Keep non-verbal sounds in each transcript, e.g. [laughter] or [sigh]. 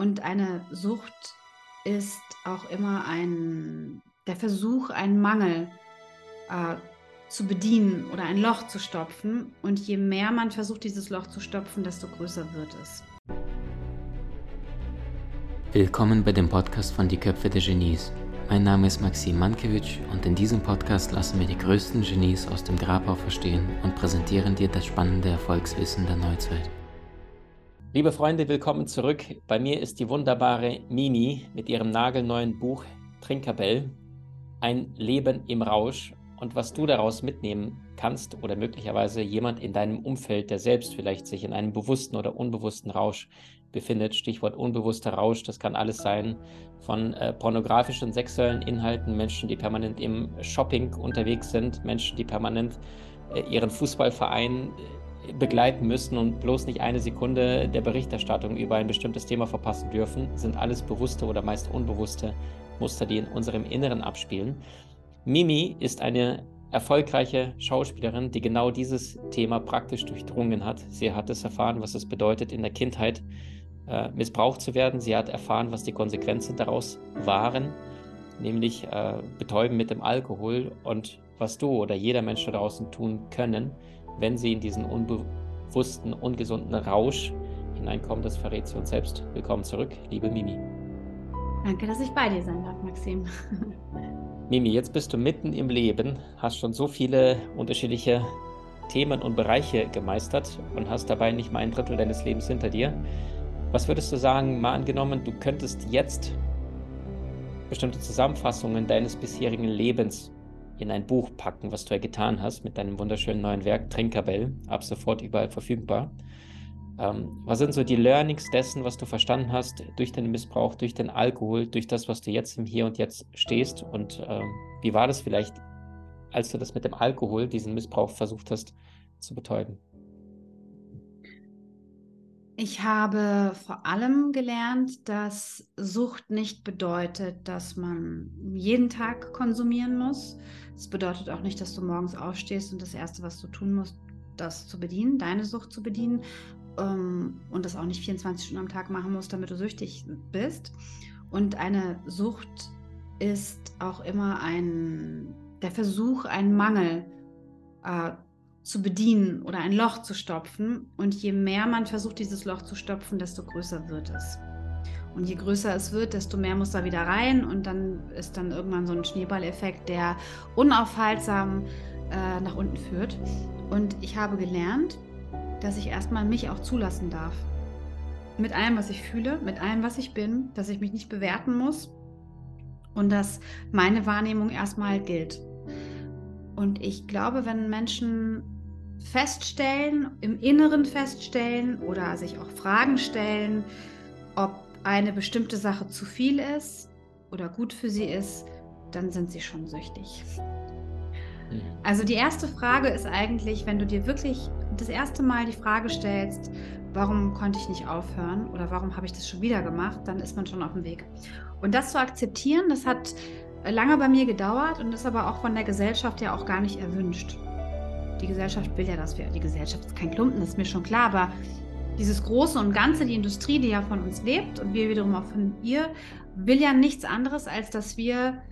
Und eine Sucht ist auch immer ein, der Versuch, einen Mangel äh, zu bedienen oder ein Loch zu stopfen. Und je mehr man versucht, dieses Loch zu stopfen, desto größer wird es. Willkommen bei dem Podcast von Die Köpfe der Genies. Mein Name ist Maxim Mankewitsch und in diesem Podcast lassen wir die größten Genies aus dem Grabau verstehen und präsentieren dir das spannende Erfolgswissen der Neuzeit. Liebe Freunde, willkommen zurück. Bei mir ist die wunderbare Mimi mit ihrem nagelneuen Buch Trinkerbell. Ein Leben im Rausch und was du daraus mitnehmen kannst oder möglicherweise jemand in deinem Umfeld, der selbst vielleicht sich in einem bewussten oder unbewussten Rausch befindet. Stichwort unbewusster Rausch, das kann alles sein von äh, pornografischen, sexuellen Inhalten, Menschen, die permanent im Shopping unterwegs sind, Menschen, die permanent äh, ihren Fußballverein äh, begleiten müssen und bloß nicht eine Sekunde der Berichterstattung über ein bestimmtes Thema verpassen dürfen, sind alles bewusste oder meist unbewusste Muster, die in unserem Inneren abspielen. Mimi ist eine erfolgreiche Schauspielerin, die genau dieses Thema praktisch durchdrungen hat. Sie hat es erfahren, was es bedeutet, in der Kindheit äh, missbraucht zu werden. Sie hat erfahren, was die Konsequenzen daraus waren, nämlich äh, Betäuben mit dem Alkohol und was du oder jeder Mensch da draußen tun können, wenn sie in diesen unbewussten, ungesunden Rausch hineinkommen. Das verrät sie uns selbst. Willkommen zurück, liebe Mimi. Danke, dass ich bei dir sein darf, Maxim. [laughs] Mimi, jetzt bist du mitten im Leben, hast schon so viele unterschiedliche Themen und Bereiche gemeistert und hast dabei nicht mal ein Drittel deines Lebens hinter dir. Was würdest du sagen, mal angenommen, du könntest jetzt bestimmte Zusammenfassungen deines bisherigen Lebens in ein Buch packen, was du ja getan hast mit deinem wunderschönen neuen Werk Trinkerbell, ab sofort überall verfügbar. Ähm, was sind so die Learnings dessen, was du verstanden hast durch den Missbrauch, durch den Alkohol, durch das, was du jetzt im Hier und Jetzt stehst? Und ähm, wie war das vielleicht, als du das mit dem Alkohol, diesen Missbrauch versucht hast zu betäuben? Ich habe vor allem gelernt, dass Sucht nicht bedeutet, dass man jeden Tag konsumieren muss. Es bedeutet auch nicht, dass du morgens aufstehst und das Erste, was du tun musst, das zu bedienen, deine Sucht zu bedienen, ähm, und das auch nicht 24 Stunden am Tag machen musst, damit du süchtig bist. Und eine Sucht ist auch immer ein, der Versuch, einen Mangel äh, zu bedienen oder ein Loch zu stopfen. Und je mehr man versucht, dieses Loch zu stopfen, desto größer wird es. Und je größer es wird, desto mehr muss da wieder rein. Und dann ist dann irgendwann so ein Schneeballeffekt, der unaufhaltsam äh, nach unten führt. Und ich habe gelernt, dass ich erstmal mich auch zulassen darf. Mit allem, was ich fühle, mit allem, was ich bin, dass ich mich nicht bewerten muss und dass meine Wahrnehmung erstmal gilt. Und ich glaube, wenn Menschen feststellen, im Inneren feststellen oder sich auch Fragen stellen, ob eine bestimmte Sache zu viel ist oder gut für sie ist, dann sind sie schon süchtig. Mhm. Also die erste Frage ist eigentlich, wenn du dir wirklich das erste Mal die Frage stellst, warum konnte ich nicht aufhören oder warum habe ich das schon wieder gemacht, dann ist man schon auf dem Weg. Und das zu akzeptieren, das hat lange bei mir gedauert und ist aber auch von der Gesellschaft ja auch gar nicht erwünscht. Die Gesellschaft will ja, dass wir, die Gesellschaft ist kein Klumpen, das ist mir schon klar, aber dieses Große und Ganze, die Industrie, die ja von uns lebt und wir wiederum auch von ihr, will ja nichts anderes, als dass wir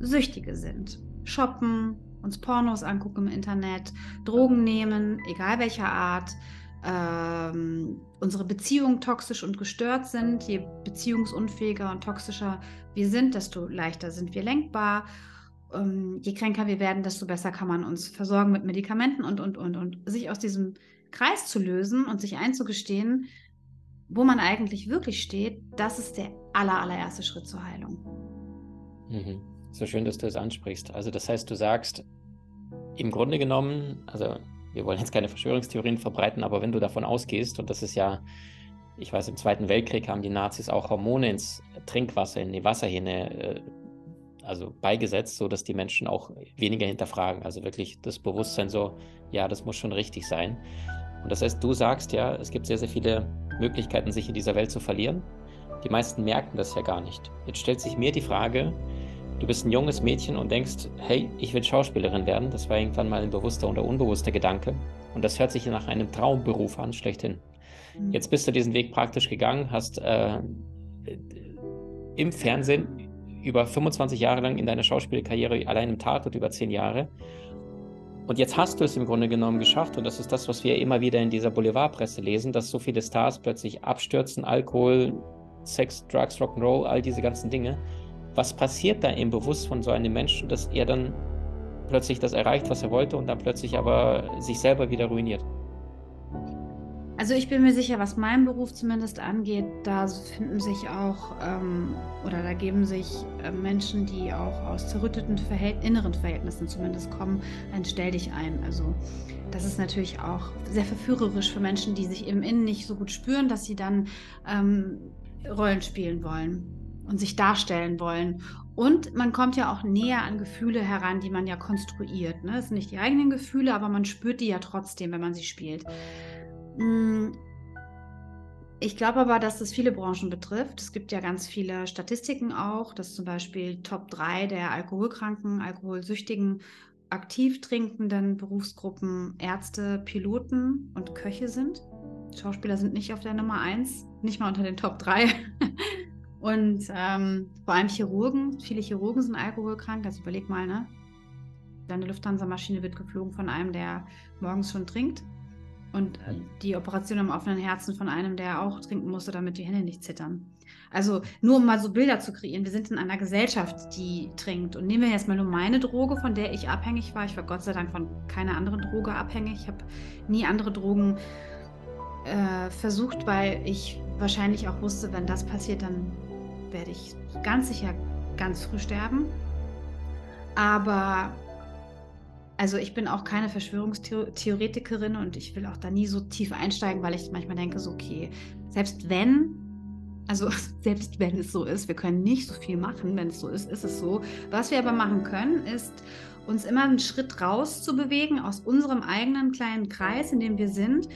Süchtige sind. Shoppen, uns Pornos angucken im Internet, Drogen nehmen, egal welcher Art, ähm, unsere Beziehungen toxisch und gestört sind. Je beziehungsunfähiger und toxischer wir sind, desto leichter sind wir lenkbar. Ähm, je kränker wir werden, desto besser kann man uns versorgen mit Medikamenten und, und, und. Und sich aus diesem Kreis zu lösen und sich einzugestehen, wo man eigentlich wirklich steht, das ist der aller, allererste Schritt zur Heilung. Mhm. So schön, dass du es ansprichst. Also das heißt, du sagst, im Grunde genommen, also wir wollen jetzt keine Verschwörungstheorien verbreiten, aber wenn du davon ausgehst, und das ist ja, ich weiß, im Zweiten Weltkrieg haben die Nazis auch Hormone ins Trinkwasser, in die Wasserhähne, äh, also beigesetzt, sodass die Menschen auch weniger hinterfragen. Also wirklich das Bewusstsein so, ja, das muss schon richtig sein. Und das heißt, du sagst ja, es gibt sehr, sehr viele Möglichkeiten, sich in dieser Welt zu verlieren. Die meisten merken das ja gar nicht. Jetzt stellt sich mir die Frage, Du bist ein junges Mädchen und denkst, hey, ich will Schauspielerin werden. Das war irgendwann mal ein bewusster oder unbewusster Gedanke. Und das hört sich nach einem Traumberuf an, schlechthin. Mhm. Jetzt bist du diesen Weg praktisch gegangen, hast äh, im Fernsehen über 25 Jahre lang in deiner Schauspielkarriere, allein im Tatort über 10 Jahre. Und jetzt hast du es im Grunde genommen geschafft, und das ist das, was wir immer wieder in dieser Boulevardpresse lesen, dass so viele Stars plötzlich abstürzen, Alkohol, Sex, Drugs, Rock'n'Roll, all diese ganzen Dinge. Was passiert da im Bewusstsein von so einem Menschen, dass er dann plötzlich das erreicht, was er wollte, und dann plötzlich aber sich selber wieder ruiniert? Also ich bin mir sicher, was meinen Beruf zumindest angeht, da finden sich auch ähm, oder da geben sich äh, Menschen, die auch aus zerrütteten Verhält inneren Verhältnissen zumindest kommen, ein Stell dich ein. Also das ist natürlich auch sehr verführerisch für Menschen, die sich im Innen nicht so gut spüren, dass sie dann ähm, Rollen spielen wollen und sich darstellen wollen. Und man kommt ja auch näher an Gefühle heran, die man ja konstruiert. Ne? Das sind nicht die eigenen Gefühle, aber man spürt die ja trotzdem, wenn man sie spielt. Hm, ich glaube aber, dass das viele Branchen betrifft. Es gibt ja ganz viele Statistiken auch, dass zum Beispiel Top 3 der alkoholkranken, alkoholsüchtigen, aktiv trinkenden Berufsgruppen Ärzte, Piloten und Köche sind. Schauspieler sind nicht auf der Nummer 1, nicht mal unter den Top 3. [laughs] und ähm, vor allem Chirurgen, viele Chirurgen sind alkoholkrank. Also überleg mal, ne? Deine Lufthansa-Maschine wird geflogen von einem, der morgens schon trinkt. Und die Operation am offenen Herzen von einem, der auch trinken musste, damit die Hände nicht zittern. Also nur um mal so Bilder zu kreieren. Wir sind in einer Gesellschaft, die trinkt. Und nehmen wir jetzt mal nur meine Droge, von der ich abhängig war. Ich war Gott sei Dank von keiner anderen Droge abhängig. Ich habe nie andere Drogen äh, versucht, weil ich wahrscheinlich auch wusste, wenn das passiert, dann werde ich ganz sicher ganz früh sterben. Aber also ich bin auch keine Verschwörungstheoretikerin und ich will auch da nie so tief einsteigen, weil ich manchmal denke, so okay, selbst wenn, also [laughs] selbst wenn es so ist, wir können nicht so viel machen, wenn es so ist, ist es so. Was wir aber machen können, ist uns immer einen Schritt raus zu bewegen aus unserem eigenen kleinen Kreis, in dem wir sind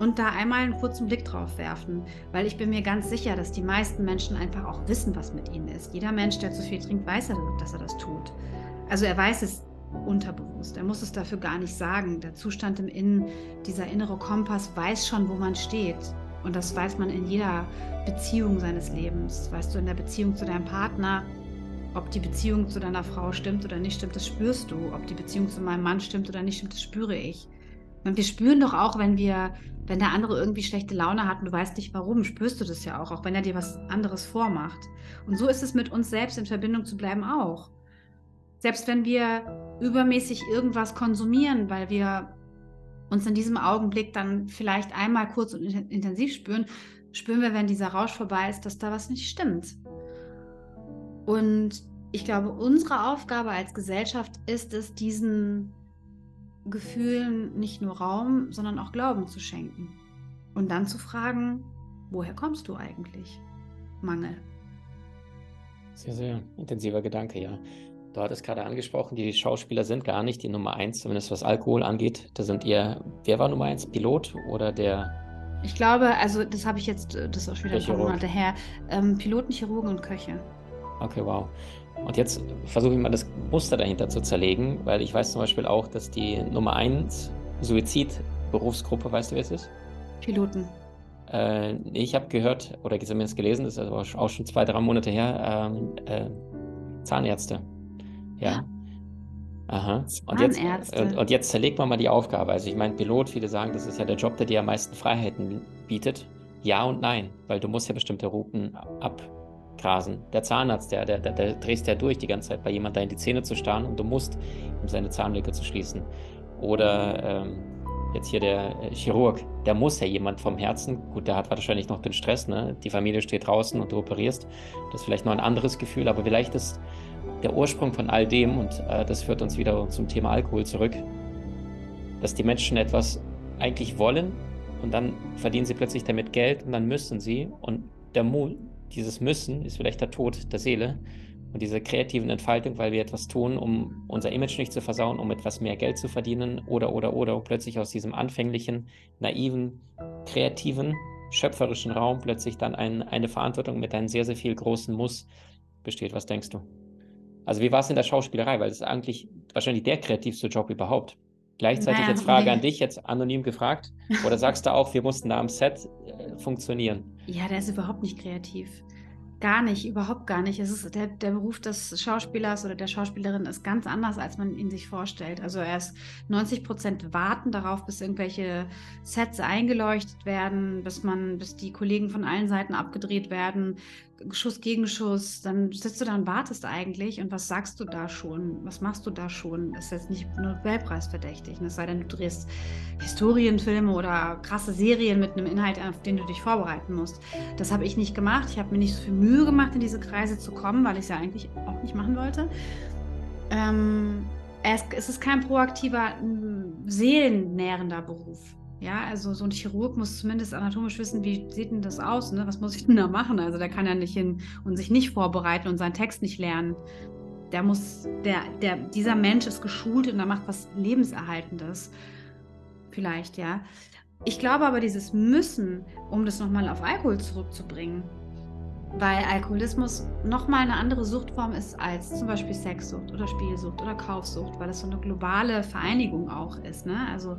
und da einmal einen kurzen Blick drauf werfen, weil ich bin mir ganz sicher, dass die meisten Menschen einfach auch wissen, was mit ihnen ist. Jeder Mensch, der zu viel trinkt, weiß, dass er das tut. Also er weiß es unterbewusst. Er muss es dafür gar nicht sagen. Der Zustand im Innen, dieser innere Kompass weiß schon, wo man steht. Und das weiß man in jeder Beziehung seines Lebens. Weißt du, in der Beziehung zu deinem Partner, ob die Beziehung zu deiner Frau stimmt oder nicht stimmt, das spürst du. Ob die Beziehung zu meinem Mann stimmt oder nicht stimmt, das spüre ich. Und wir spüren doch auch, wenn wir, wenn der andere irgendwie schlechte Laune hat und du weißt nicht warum, spürst du das ja auch, auch wenn er dir was anderes vormacht. Und so ist es mit uns selbst in Verbindung zu bleiben auch. Selbst wenn wir übermäßig irgendwas konsumieren, weil wir uns in diesem Augenblick dann vielleicht einmal kurz und intensiv spüren, spüren wir, wenn dieser Rausch vorbei ist, dass da was nicht stimmt. Und ich glaube, unsere Aufgabe als Gesellschaft ist es, diesen Gefühlen nicht nur Raum, sondern auch Glauben zu schenken. Und dann zu fragen, woher kommst du eigentlich? Mangel. Sehr, sehr intensiver Gedanke, ja. Du hattest gerade angesprochen, die Schauspieler sind gar nicht die Nummer eins, zumindest was Alkohol angeht. Da sind eher, wer war Nummer eins, Pilot oder der? Ich glaube, also das habe ich jetzt, das ist auch schon wieder ein paar Monate her, ähm, Piloten, Chirurgen und Köche. Okay, wow. Und jetzt versuche ich mal das Muster dahinter zu zerlegen, weil ich weiß zum Beispiel auch, dass die Nummer eins Suizid-Berufsgruppe, weißt du, wer es ist? Piloten. Äh, ich habe gehört oder zumindest gelesen, das ist aber auch schon zwei, drei Monate her, ähm, äh, Zahnärzte. Ja. Aha. Und jetzt, und, und jetzt zerlegt man mal die Aufgabe. Also ich meine, Pilot, viele sagen, das ist ja der Job, der dir am meisten Freiheiten bietet. Ja und nein, weil du musst ja bestimmte Routen abgrasen. Der Zahnarzt, der, der, der, der drehst ja durch die ganze Zeit, bei jemandem in die Zähne zu starren und du musst, um seine Zahnlücke zu schließen. Oder ähm, jetzt hier der äh, Chirurg, der muss ja jemand vom Herzen, gut, der hat wahrscheinlich noch den Stress, ne? Die Familie steht draußen und du operierst. Das ist vielleicht noch ein anderes Gefühl, aber vielleicht ist der Ursprung von all dem, und äh, das führt uns wieder zum Thema Alkohol zurück, dass die Menschen etwas eigentlich wollen und dann verdienen sie plötzlich damit Geld und dann müssen sie. Und der Mut, dieses Müssen ist vielleicht der Tod der Seele und diese kreativen Entfaltung, weil wir etwas tun, um unser Image nicht zu versauen, um etwas mehr Geld zu verdienen oder, oder, oder, plötzlich aus diesem anfänglichen, naiven, kreativen, schöpferischen Raum plötzlich dann ein, eine Verantwortung mit einem sehr, sehr viel großen Muss besteht. Was denkst du? Also wie war es in der Schauspielerei? Weil das ist eigentlich wahrscheinlich der kreativste Job überhaupt. Gleichzeitig naja, jetzt Frage nee. an dich, jetzt anonym gefragt. Oder sagst du auch, wir mussten da am Set äh, funktionieren? Ja, der ist überhaupt nicht kreativ. Gar nicht, überhaupt gar nicht. Es ist der, der Beruf des Schauspielers oder der Schauspielerin ist ganz anders, als man ihn sich vorstellt. Also erst 90 Prozent warten darauf, bis irgendwelche Sets eingeleuchtet werden, bis man, bis die Kollegen von allen Seiten abgedreht werden. Schuss gegen Schuss, dann sitzt du da und wartest eigentlich und was sagst du da schon? Was machst du da schon? Ist jetzt nicht nur Weltpreisverdächtig, es sei denn, du drehst Historienfilme oder krasse Serien mit einem Inhalt, auf den du dich vorbereiten musst. Das habe ich nicht gemacht. Ich habe mir nicht so viel Mühe gemacht, in diese Kreise zu kommen, weil ich es ja eigentlich auch nicht machen wollte. Ähm, es ist kein proaktiver, seelennährender Beruf. Ja, also so ein Chirurg muss zumindest anatomisch wissen, wie sieht denn das aus, ne? Was muss ich denn da machen? Also der kann ja nicht hin und sich nicht vorbereiten und seinen Text nicht lernen. Der muss, der, der, dieser Mensch ist geschult und er macht was Lebenserhaltendes. Vielleicht, ja. Ich glaube aber, dieses Müssen, um das nochmal auf Alkohol zurückzubringen, weil Alkoholismus nochmal eine andere Suchtform ist als zum Beispiel Sexsucht oder Spielsucht oder Kaufsucht, weil es so eine globale Vereinigung auch ist. Ne? Also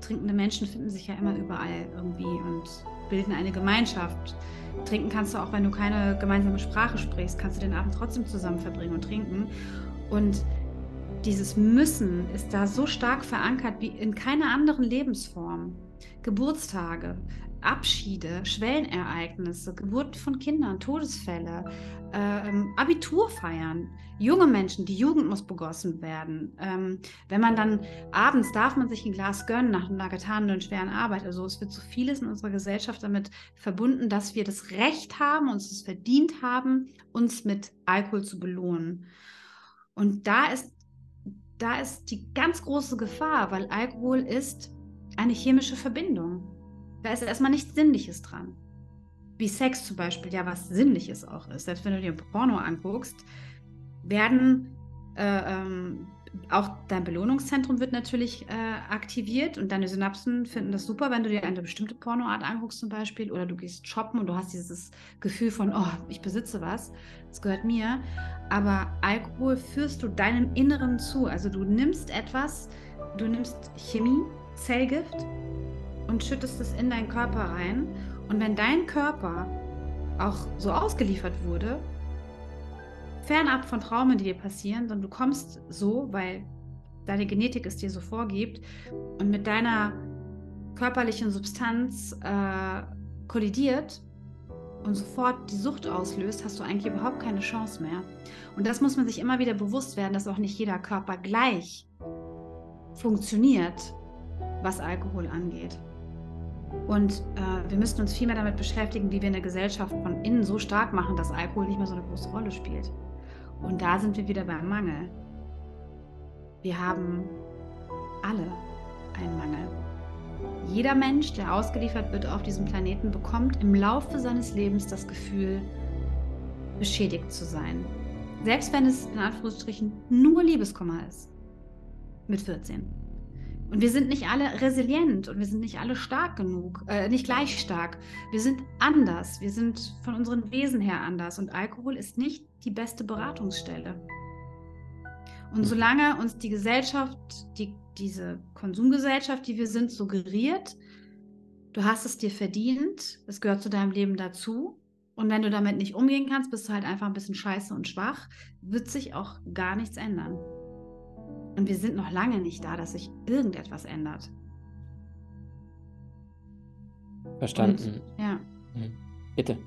trinkende Menschen finden sich ja immer überall irgendwie und bilden eine Gemeinschaft. Trinken kannst du auch, wenn du keine gemeinsame Sprache sprichst, kannst du den Abend trotzdem zusammen verbringen und trinken. Und dieses Müssen ist da so stark verankert wie in keiner anderen Lebensform. Geburtstage, Abschiede, Schwellenereignisse, Geburt von Kindern, Todesfälle, ähm, Abiturfeiern, junge Menschen, die Jugend muss begossen werden. Ähm, wenn man dann abends darf man sich ein Glas gönnen nach einer getanen und schweren Arbeit. Also es wird so vieles in unserer Gesellschaft damit verbunden, dass wir das Recht haben, uns es verdient haben, uns mit Alkohol zu belohnen. Und da ist, da ist die ganz große Gefahr, weil Alkohol ist eine chemische Verbindung. Da ist erstmal nichts Sinnliches dran. Wie Sex zum Beispiel, ja, was Sinnliches auch ist. Selbst wenn du dir ein Porno anguckst, werden äh, ähm, auch dein Belohnungszentrum wird natürlich äh, aktiviert und deine Synapsen finden das super, wenn du dir eine bestimmte Pornoart anguckst zum Beispiel oder du gehst shoppen und du hast dieses Gefühl von, oh, ich besitze was, das gehört mir. Aber Alkohol führst du deinem Inneren zu. Also du nimmst etwas, du nimmst Chemie, Zellgift und schüttest es in deinen Körper rein. Und wenn dein Körper auch so ausgeliefert wurde, fernab von Traumen, die dir passieren, sondern du kommst so, weil deine Genetik es dir so vorgibt und mit deiner körperlichen Substanz äh, kollidiert und sofort die Sucht auslöst, hast du eigentlich überhaupt keine Chance mehr. Und das muss man sich immer wieder bewusst werden, dass auch nicht jeder Körper gleich funktioniert, was Alkohol angeht. Und äh, wir müssten uns viel mehr damit beschäftigen, wie wir eine Gesellschaft von innen so stark machen, dass Alkohol nicht mehr so eine große Rolle spielt. Und da sind wir wieder beim Mangel. Wir haben alle einen Mangel. Jeder Mensch, der ausgeliefert wird auf diesem Planeten, bekommt im Laufe seines Lebens das Gefühl, beschädigt zu sein. Selbst wenn es in Anführungsstrichen nur Liebeskummer ist. Mit 14. Und wir sind nicht alle resilient und wir sind nicht alle stark genug, äh, nicht gleich stark. Wir sind anders. Wir sind von unseren Wesen her anders. Und Alkohol ist nicht die beste Beratungsstelle. Und solange uns die Gesellschaft, die, diese Konsumgesellschaft, die wir sind, suggeriert, du hast es dir verdient, es gehört zu deinem Leben dazu. Und wenn du damit nicht umgehen kannst, bist du halt einfach ein bisschen scheiße und schwach, wird sich auch gar nichts ändern. Und wir sind noch lange nicht da, dass sich irgendetwas ändert. Verstanden. Und, ja. Hm. Bitte.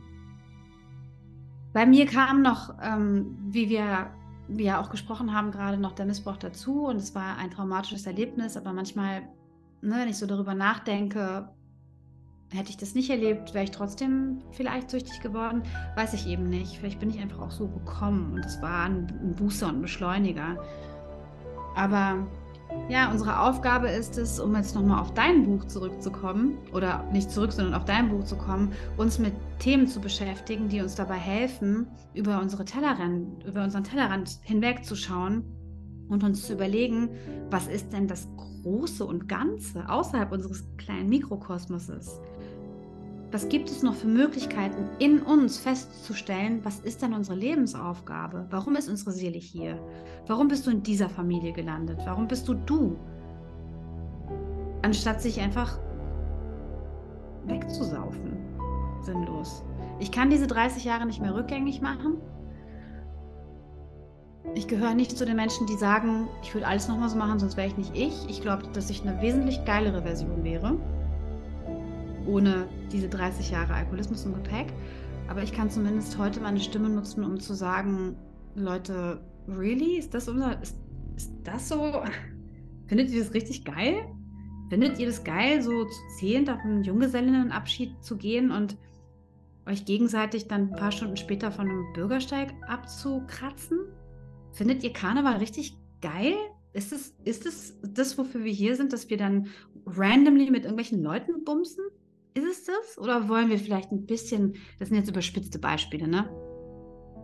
Bei mir kam noch, ähm, wie wir, wie ja auch gesprochen haben, gerade noch der Missbrauch dazu. Und es war ein traumatisches Erlebnis. Aber manchmal, ne, wenn ich so darüber nachdenke, hätte ich das nicht erlebt, wäre ich trotzdem vielleicht süchtig geworden. Weiß ich eben nicht. Vielleicht bin ich einfach auch so gekommen. Und es war ein, ein Booster und ein Beschleuniger. Aber ja, unsere Aufgabe ist es, um jetzt nochmal auf dein Buch zurückzukommen, oder nicht zurück, sondern auf dein Buch zu kommen, uns mit Themen zu beschäftigen, die uns dabei helfen, über unsere Tellerrand, über unseren Tellerrand hinwegzuschauen und uns zu überlegen, was ist denn das Große und Ganze außerhalb unseres kleinen Mikrokosmoses? Was gibt es noch für Möglichkeiten in uns festzustellen, was ist dann unsere Lebensaufgabe? Warum ist unsere Seele hier? Warum bist du in dieser Familie gelandet? Warum bist du du? Anstatt sich einfach wegzusaufen, sinnlos. Ich kann diese 30 Jahre nicht mehr rückgängig machen. Ich gehöre nicht zu den Menschen, die sagen, ich würde alles nochmal so machen, sonst wäre ich nicht ich. Ich glaube, dass ich eine wesentlich geilere Version wäre. Ohne diese 30 Jahre Alkoholismus im Gepäck. Aber ich kann zumindest heute meine Stimme nutzen, um zu sagen, Leute, really? Ist das unser. Ist, ist das so? [laughs] Findet ihr das richtig geil? Findet ihr das geil, so zu zählend auf einen Junggesellinnenabschied zu gehen und euch gegenseitig dann ein paar Stunden später von einem Bürgersteig abzukratzen? Findet ihr Karneval richtig geil? Ist es, ist es das, wofür wir hier sind, dass wir dann randomly mit irgendwelchen Leuten bumsen? Ist es das? Oder wollen wir vielleicht ein bisschen, das sind jetzt überspitzte Beispiele, ne?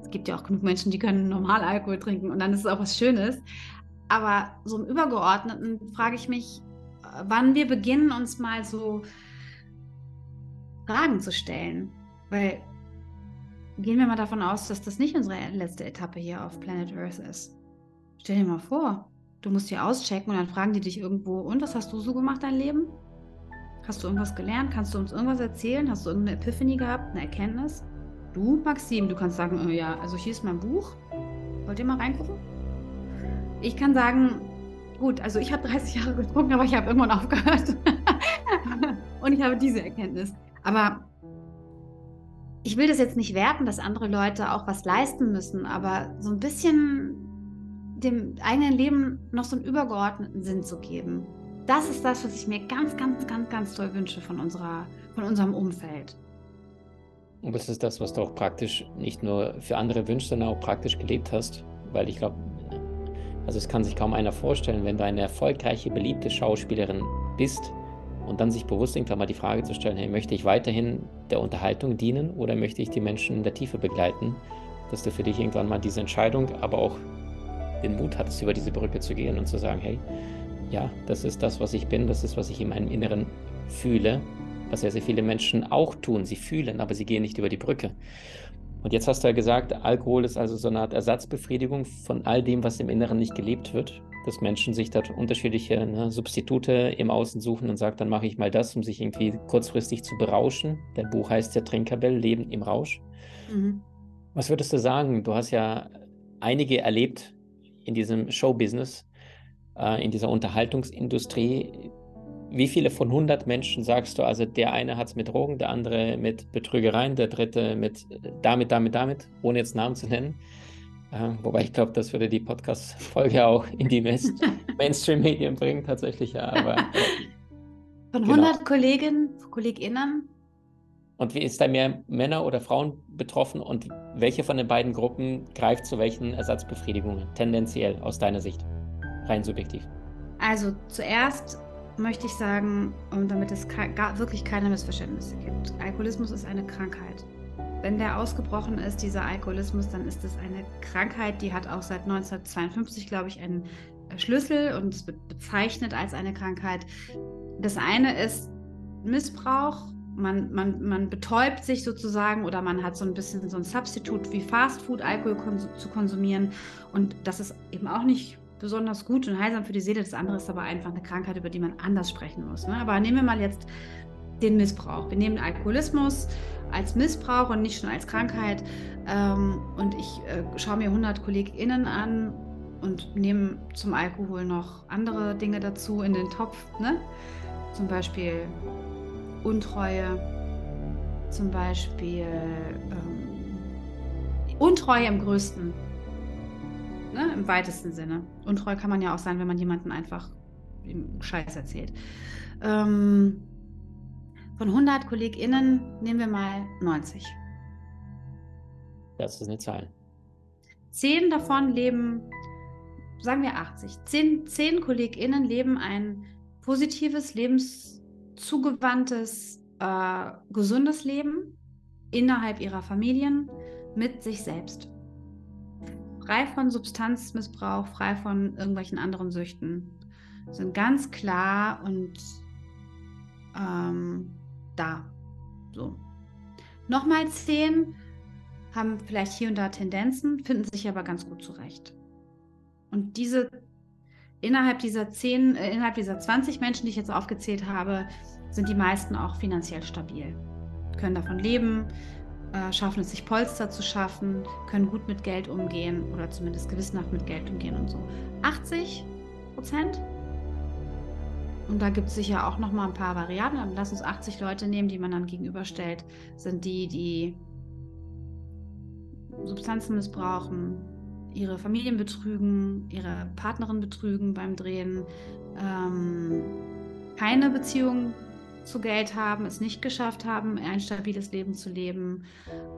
Es gibt ja auch genug Menschen, die können normal Alkohol trinken und dann ist es auch was Schönes. Aber so im Übergeordneten frage ich mich, wann wir beginnen, uns mal so Fragen zu stellen. Weil gehen wir mal davon aus, dass das nicht unsere letzte Etappe hier auf Planet Earth ist. Stell dir mal vor, du musst hier auschecken und dann fragen die dich irgendwo, und was hast du so gemacht dein Leben? Hast du irgendwas gelernt? Kannst du uns irgendwas erzählen? Hast du irgendeine Epiphany gehabt, eine Erkenntnis? Du, Maxim, du kannst sagen, oh ja, also hier ist mein Buch. Wollt ihr mal reingucken? Ich kann sagen, gut, also ich habe [laughs] 30 Jahre getrunken, aber ich habe irgendwann aufgehört. [laughs] und ich habe diese Erkenntnis. Aber ich will das jetzt nicht werten, dass andere Leute auch was leisten müssen, aber so ein bisschen dem eigenen Leben noch so einen übergeordneten Sinn zu geben. Das ist das, was ich mir ganz, ganz, ganz, ganz toll wünsche von, unserer, von unserem Umfeld. Und das ist das, was du auch praktisch nicht nur für andere wünschst, sondern auch praktisch gelebt hast. Weil ich glaube, also es kann sich kaum einer vorstellen, wenn du eine erfolgreiche, beliebte Schauspielerin bist und dann sich bewusst irgendwann mal die Frage zu stellen, hey, möchte ich weiterhin der Unterhaltung dienen oder möchte ich die Menschen in der Tiefe begleiten, dass du für dich irgendwann mal diese Entscheidung, aber auch den Mut hattest, über diese Brücke zu gehen und zu sagen, hey, ja, das ist das, was ich bin, das ist, was ich in meinem Inneren fühle, was sehr, sehr viele Menschen auch tun. Sie fühlen, aber sie gehen nicht über die Brücke. Und jetzt hast du ja gesagt, Alkohol ist also so eine Art Ersatzbefriedigung von all dem, was im Inneren nicht gelebt wird. Dass Menschen sich dort unterschiedliche ne, Substitute im Außen suchen und sagen, dann mache ich mal das, um sich irgendwie kurzfristig zu berauschen. Dein Buch heißt ja Trinkerbell, Leben im Rausch. Mhm. Was würdest du sagen? Du hast ja einige erlebt in diesem Showbusiness, in dieser Unterhaltungsindustrie. Wie viele von 100 Menschen sagst du, also der eine hat es mit Drogen, der andere mit Betrügereien, der dritte mit damit, damit, damit, ohne jetzt Namen zu nennen? Äh, wobei ich glaube, das würde die Podcast-Folge [laughs] auch in die [laughs] Mainstream-Medien bringen, tatsächlich, ja. Aber, äh, Von 100 genau. Kollegen, KollegInnen? Und wie ist da mehr Männer oder Frauen betroffen und welche von den beiden Gruppen greift zu welchen Ersatzbefriedigungen tendenziell aus deiner Sicht? Rein subjektiv. Also zuerst möchte ich sagen, damit es wirklich keine Missverständnisse gibt. Alkoholismus ist eine Krankheit. Wenn der ausgebrochen ist, dieser Alkoholismus, dann ist es eine Krankheit, die hat auch seit 1952, glaube ich, einen Schlüssel und es wird bezeichnet als eine Krankheit. Das eine ist Missbrauch. Man, man, man betäubt sich sozusagen oder man hat so ein bisschen so ein Substitut wie Fastfood, Alkohol kons zu konsumieren. Und das ist eben auch nicht besonders gut und heilsam für die Seele. Das andere ist aber einfach eine Krankheit, über die man anders sprechen muss. Ne? Aber nehmen wir mal jetzt den Missbrauch. Wir nehmen Alkoholismus als Missbrauch und nicht schon als Krankheit. Ähm, und ich äh, schaue mir 100 KollegInnen an und nehme zum Alkohol noch andere Dinge dazu in den Topf. Ne? Zum Beispiel Untreue, zum Beispiel ähm, Untreue im größten ne, im weitesten Sinne. Untreu kann man ja auch sein, wenn man jemanden einfach Scheiß erzählt. Ähm, von 100 KollegInnen nehmen wir mal 90. Das ist eine Zahl. Zehn davon leben, sagen wir 80. Zehn, zehn KollegInnen leben ein positives, lebenszugewandtes, äh, gesundes Leben innerhalb ihrer Familien mit sich selbst frei von Substanzmissbrauch, frei von irgendwelchen anderen Süchten, sind ganz klar und ähm, da. So. Nochmal zehn haben vielleicht hier und da Tendenzen, finden sich aber ganz gut zurecht. Und diese innerhalb dieser zehn, äh, innerhalb dieser 20 Menschen, die ich jetzt aufgezählt habe, sind die meisten auch finanziell stabil, können davon leben, schaffen es sich Polster zu schaffen, können gut mit Geld umgehen oder zumindest gewissenhaft mit Geld umgehen und so. 80 Prozent. Und da gibt es sicher auch noch mal ein paar Variablen. Aber lass uns 80 Leute nehmen, die man dann gegenüberstellt, sind die, die Substanzen missbrauchen, ihre Familien betrügen, ihre Partnerin betrügen beim Drehen, ähm, keine Beziehung zu Geld haben, es nicht geschafft haben, ein stabiles Leben zu leben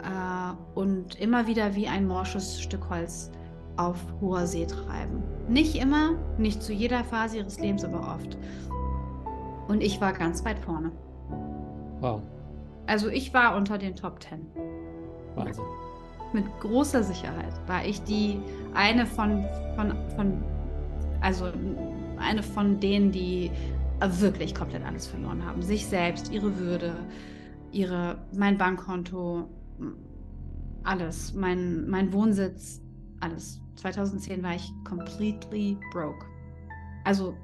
äh, und immer wieder wie ein morsches Stück Holz auf hoher See treiben. Nicht immer, nicht zu jeder Phase ihres Lebens, aber oft. Und ich war ganz weit vorne. Wow. Also ich war unter den Top Ten. Wahnsinn. Mit großer Sicherheit war ich die eine von, von, von also eine von denen, die wirklich komplett alles verloren haben. Sich selbst, ihre Würde, ihre, mein Bankkonto, alles, mein, mein Wohnsitz, alles. 2010 war ich completely broke. Also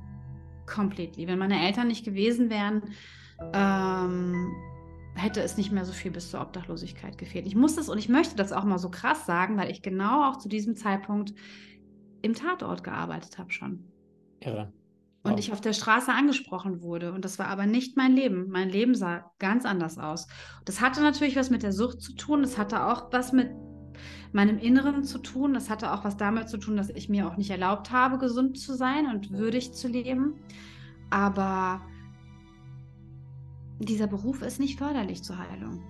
completely. Wenn meine Eltern nicht gewesen wären, ähm, hätte es nicht mehr so viel bis zur Obdachlosigkeit gefehlt. Ich muss das und ich möchte das auch mal so krass sagen, weil ich genau auch zu diesem Zeitpunkt im Tatort gearbeitet habe schon. Irre. Und ich auf der Straße angesprochen wurde. Und das war aber nicht mein Leben. Mein Leben sah ganz anders aus. Das hatte natürlich was mit der Sucht zu tun. Das hatte auch was mit meinem Inneren zu tun. Das hatte auch was damit zu tun, dass ich mir auch nicht erlaubt habe, gesund zu sein und würdig zu leben. Aber dieser Beruf ist nicht förderlich zur Heilung.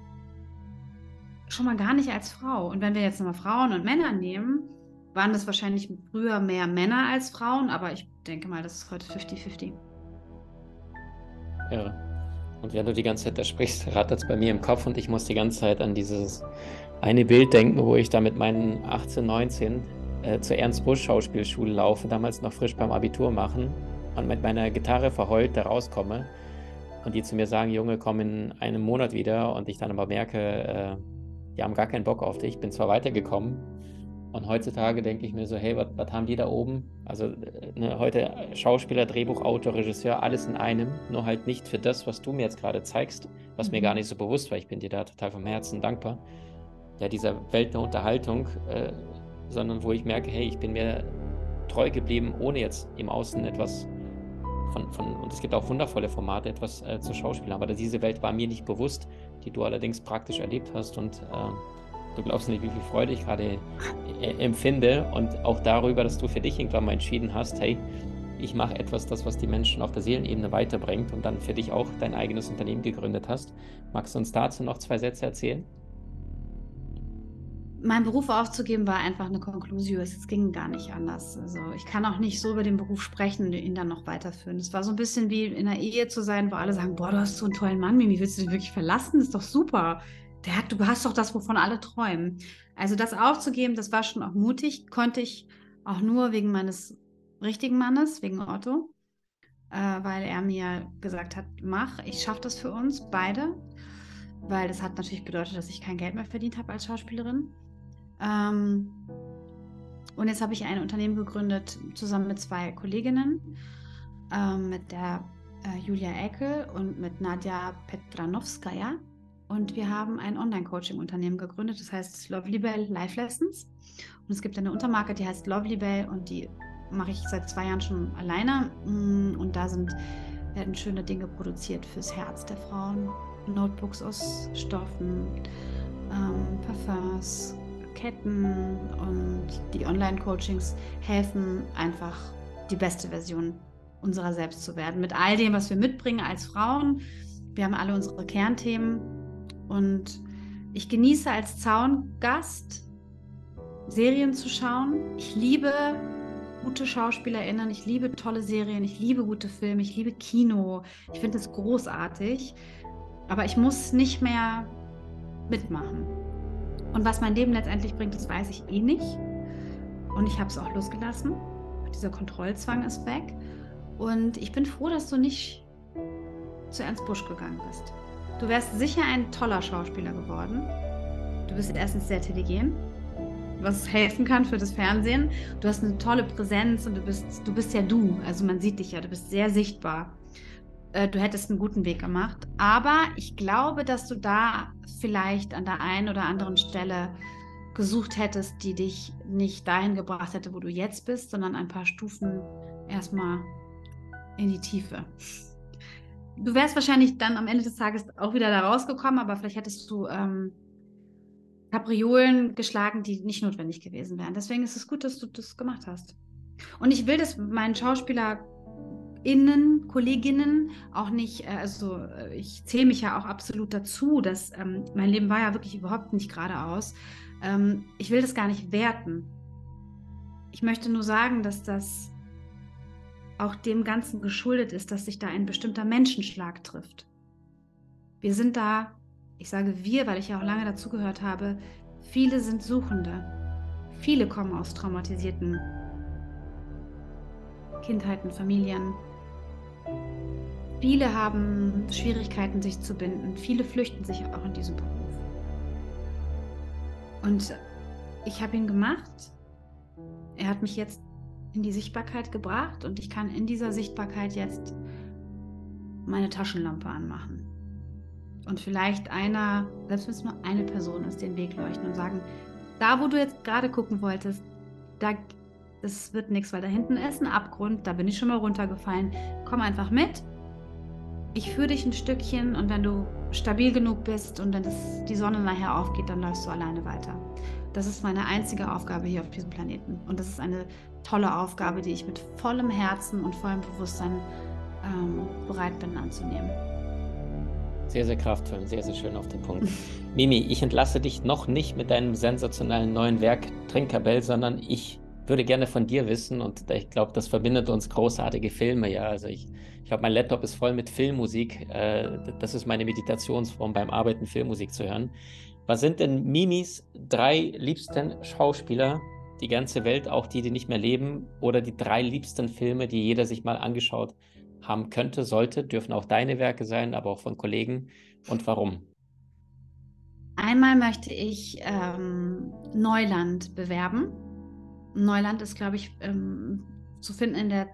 Schon mal gar nicht als Frau. Und wenn wir jetzt nochmal Frauen und Männer nehmen, waren das wahrscheinlich früher mehr Männer als Frauen, aber ich denke mal, das ist heute 50-50. Ja. Und während du die ganze Zeit da sprichst, rattert es bei mir im Kopf und ich muss die ganze Zeit an dieses eine Bild denken, wo ich da mit meinen 18, 19 äh, zur Ernst Busch Schauspielschule laufe, damals noch frisch beim Abitur machen und mit meiner Gitarre verheult da rauskomme und die zu mir sagen, Junge, komm in einem Monat wieder und ich dann aber merke, äh, die haben gar keinen Bock auf dich. Ich bin zwar weitergekommen, und heutzutage denke ich mir so, hey, was haben die da oben? Also ne, heute Schauspieler, Drehbuchautor, Regisseur, alles in einem, nur halt nicht für das, was du mir jetzt gerade zeigst, was mhm. mir gar nicht so bewusst war. Ich bin dir da total vom Herzen dankbar. Ja, dieser Welt der Unterhaltung, äh, sondern wo ich merke, hey, ich bin mir treu geblieben, ohne jetzt im Außen etwas von, von und es gibt auch wundervolle Formate, etwas äh, zu schauspielen. Aber diese Welt war mir nicht bewusst, die du allerdings praktisch erlebt hast und äh, Du glaubst nicht, wie viel Freude ich gerade äh, empfinde und auch darüber, dass du für dich irgendwann mal entschieden hast, hey, ich mache etwas, das, was die Menschen auf der Seelenebene weiterbringt und dann für dich auch dein eigenes Unternehmen gegründet hast. Magst du uns dazu noch zwei Sätze erzählen? Mein Beruf aufzugeben war einfach eine Konklusion. Es ging gar nicht anders. Also ich kann auch nicht so über den Beruf sprechen und ihn dann noch weiterführen. Es war so ein bisschen wie in einer Ehe zu sein, wo alle sagen, boah, du hast so einen tollen Mann, Mimi, willst du den wirklich verlassen? Das ist doch super der hat, du hast doch das, wovon alle träumen. Also das aufzugeben, das war schon auch mutig, konnte ich auch nur wegen meines richtigen Mannes, wegen Otto, äh, weil er mir gesagt hat, mach, ich schaffe das für uns beide, weil das hat natürlich bedeutet, dass ich kein Geld mehr verdient habe als Schauspielerin. Ähm, und jetzt habe ich ein Unternehmen gegründet, zusammen mit zwei Kolleginnen, äh, mit der äh, Julia Eckel und mit Nadja Petranowskaja. Und wir haben ein Online-Coaching-Unternehmen gegründet, das heißt Lovely Bell Life Lessons. Und es gibt eine Untermarke, die heißt Lovely Bell und die mache ich seit zwei Jahren schon alleine. Mm, und da sind, werden schöne Dinge produziert fürs Herz der Frauen. Notebooks aus Stoffen, ähm, Parfums, Ketten und die Online-Coachings helfen einfach die beste Version unserer selbst zu werden. Mit all dem, was wir mitbringen als Frauen. Wir haben alle unsere Kernthemen und ich genieße als Zaungast Serien zu schauen. Ich liebe gute SchauspielerInnen, ich liebe tolle Serien, ich liebe gute Filme, ich liebe Kino. Ich finde es großartig. Aber ich muss nicht mehr mitmachen. Und was mein Leben letztendlich bringt, das weiß ich eh nicht. Und ich habe es auch losgelassen. Dieser Kontrollzwang ist weg. Und ich bin froh, dass du nicht zu Ernst Busch gegangen bist. Du wärst sicher ein toller Schauspieler geworden. Du bist erstens sehr intelligent, was helfen kann für das Fernsehen. Du hast eine tolle Präsenz und du bist, du bist ja du. Also man sieht dich ja, du bist sehr sichtbar. äh, du hättest einen guten Weg gemacht. Aber ich glaube, dass du da vielleicht an der einen oder anderen Stelle gesucht hättest, die dich nicht dahin gebracht hätte, wo du jetzt bist, sondern ein paar Stufen erstmal in die Tiefe. Du wärst wahrscheinlich dann am Ende des Tages auch wieder da rausgekommen, aber vielleicht hättest du ähm, Kapriolen geschlagen, die nicht notwendig gewesen wären. Deswegen ist es gut, dass du das gemacht hast. Und ich will das meinen SchauspielerInnen, Kolleginnen auch nicht, äh, also äh, ich zähle mich ja auch absolut dazu, dass ähm, mein Leben war ja wirklich überhaupt nicht geradeaus. Ähm, ich will das gar nicht werten. Ich möchte nur sagen, dass das auch dem Ganzen geschuldet ist, dass sich da ein bestimmter Menschenschlag trifft. Wir sind da, ich sage wir, weil ich ja auch lange dazugehört habe, viele sind Suchende. Viele kommen aus traumatisierten Kindheiten, Familien. Viele haben Schwierigkeiten, sich zu binden. Viele flüchten sich auch in diesem Beruf. Und ich habe ihn gemacht. Er hat mich jetzt in die Sichtbarkeit gebracht und ich kann in dieser Sichtbarkeit jetzt meine Taschenlampe anmachen. Und vielleicht einer, selbst wenn es nur eine Person ist, den Weg leuchten und sagen, da wo du jetzt gerade gucken wolltest, da das wird nichts, weil da hinten ist ein Abgrund, da bin ich schon mal runtergefallen. Komm einfach mit. Ich führe dich ein Stückchen und wenn du stabil genug bist und dann das, die Sonne nachher aufgeht, dann läufst du alleine weiter. Das ist meine einzige Aufgabe hier auf diesem Planeten. Und das ist eine tolle Aufgabe, die ich mit vollem Herzen und vollem Bewusstsein ähm, bereit bin anzunehmen. Sehr, sehr kraftvoll, sehr, sehr schön auf den Punkt. [laughs] Mimi, ich entlasse dich noch nicht mit deinem sensationellen neuen Werk Trinkerbell, sondern ich würde gerne von dir wissen, und ich glaube, das verbindet uns großartige Filme, ja. Also ich, ich glaube, mein Laptop ist voll mit Filmmusik. Äh, das ist meine Meditationsform beim Arbeiten, Filmmusik zu hören. Was sind denn Mimis drei liebsten Schauspieler, die ganze Welt, auch die, die nicht mehr leben, oder die drei liebsten Filme, die jeder sich mal angeschaut haben könnte, sollte, dürfen auch deine Werke sein, aber auch von Kollegen und warum? Einmal möchte ich ähm, Neuland bewerben. Neuland ist, glaube ich, ähm, zu finden in der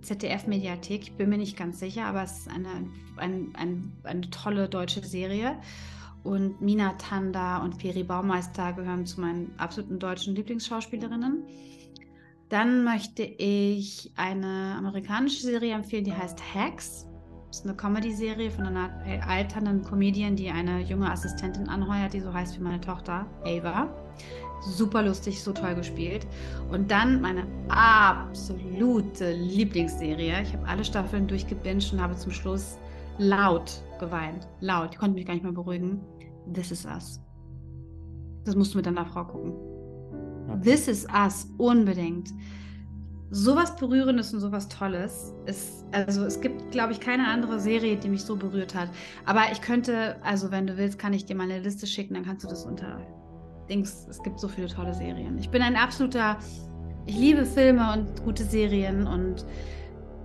ZDF-Mediathek. Ich bin mir nicht ganz sicher, aber es ist eine, ein, ein, eine tolle deutsche Serie. Und Mina Tanda und Peri Baumeister gehören zu meinen absoluten deutschen Lieblingsschauspielerinnen. Dann möchte ich eine amerikanische Serie empfehlen, die heißt Hacks. Das ist eine Comedy-Serie von einer alternden Comedian, die eine junge Assistentin anheuert, die so heißt wie meine Tochter, Ava. Super lustig, so toll gespielt. Und dann meine absolute Lieblingsserie. Ich habe alle Staffeln durchgebinged und habe zum Schluss laut geweint. Laut. Ich konnte mich gar nicht mehr beruhigen. This is Us. Das musst du mit deiner Frau gucken. Okay. This is Us, unbedingt. Sowas Berührendes und sowas Tolles ist, also es gibt, glaube ich, keine andere Serie, die mich so berührt hat. Aber ich könnte, also wenn du willst, kann ich dir mal eine Liste schicken, dann kannst du das unter Dings. Es gibt so viele tolle Serien. Ich bin ein absoluter, ich liebe Filme und gute Serien und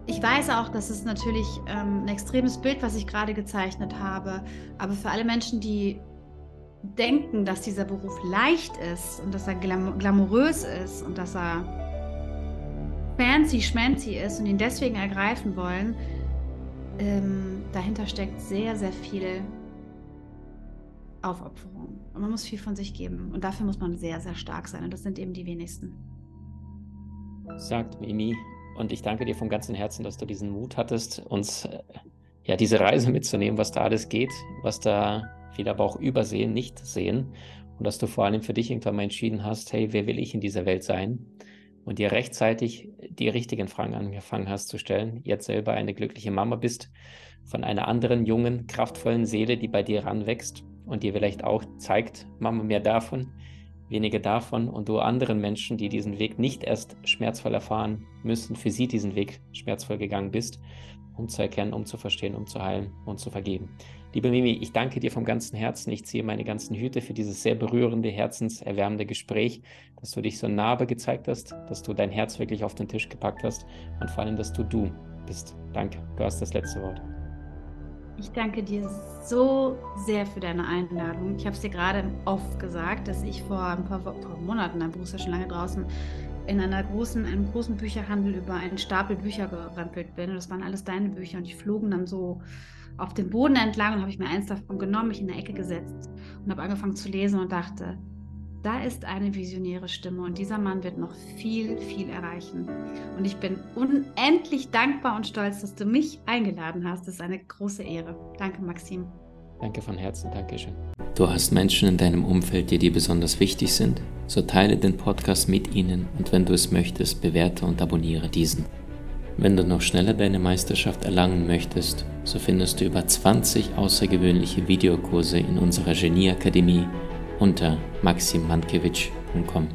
ich weiß auch, dass es natürlich ähm, ein extremes Bild, was ich gerade gezeichnet habe. Aber für alle Menschen, die denken, dass dieser Beruf leicht ist und dass er glam glamourös ist und dass er fancy schmancy ist und ihn deswegen ergreifen wollen, ähm, dahinter steckt sehr, sehr viel Aufopferung. Und man muss viel von sich geben. Und dafür muss man sehr, sehr stark sein. Und das sind eben die wenigsten. Sagt Mimi. Und ich danke dir vom ganzen Herzen, dass du diesen Mut hattest, uns äh, ja diese Reise [laughs] mitzunehmen, was da alles geht, was da viele aber auch übersehen, nicht sehen. Und dass du vor allem für dich irgendwann mal entschieden hast, hey, wer will ich in dieser Welt sein? Und dir rechtzeitig die richtigen Fragen angefangen hast zu stellen, jetzt selber eine glückliche Mama bist, von einer anderen jungen, kraftvollen Seele, die bei dir ranwächst und dir vielleicht auch zeigt, Mama, mehr davon, weniger davon und du anderen Menschen, die diesen Weg nicht erst schmerzvoll erfahren müssen, für sie diesen Weg schmerzvoll gegangen bist, um zu erkennen, um zu verstehen, um zu heilen und zu vergeben. Liebe Mimi, ich danke dir vom ganzen Herzen. Ich ziehe meine ganzen Hüte für dieses sehr berührende, herzenserwärmende Gespräch, dass du dich so nahe gezeigt hast, dass du dein Herz wirklich auf den Tisch gepackt hast und vor allem, dass du du bist. Danke, du hast das letzte Wort. Ich danke dir so sehr für deine Einladung. Ich habe es dir gerade oft gesagt, dass ich vor ein paar, paar Monaten, dein Buch ist ja schon lange draußen, in einer großen, einem großen Bücherhandel über einen Stapel Bücher gerempelt bin. Und das waren alles deine Bücher und die flogen dann so auf dem Boden entlang und habe ich mir eins davon genommen, mich in der Ecke gesetzt und habe angefangen zu lesen und dachte, da ist eine visionäre Stimme und dieser Mann wird noch viel, viel erreichen. Und ich bin unendlich dankbar und stolz, dass du mich eingeladen hast. Das ist eine große Ehre. Danke, Maxim. Danke von Herzen, Dankeschön. Du hast Menschen in deinem Umfeld, die dir besonders wichtig sind? So teile den Podcast mit ihnen und wenn du es möchtest, bewerte und abonniere diesen. Wenn du noch schneller deine Meisterschaft erlangen möchtest, so findest du über 20 außergewöhnliche Videokurse in unserer Genieakademie unter maximmankiewicz.com.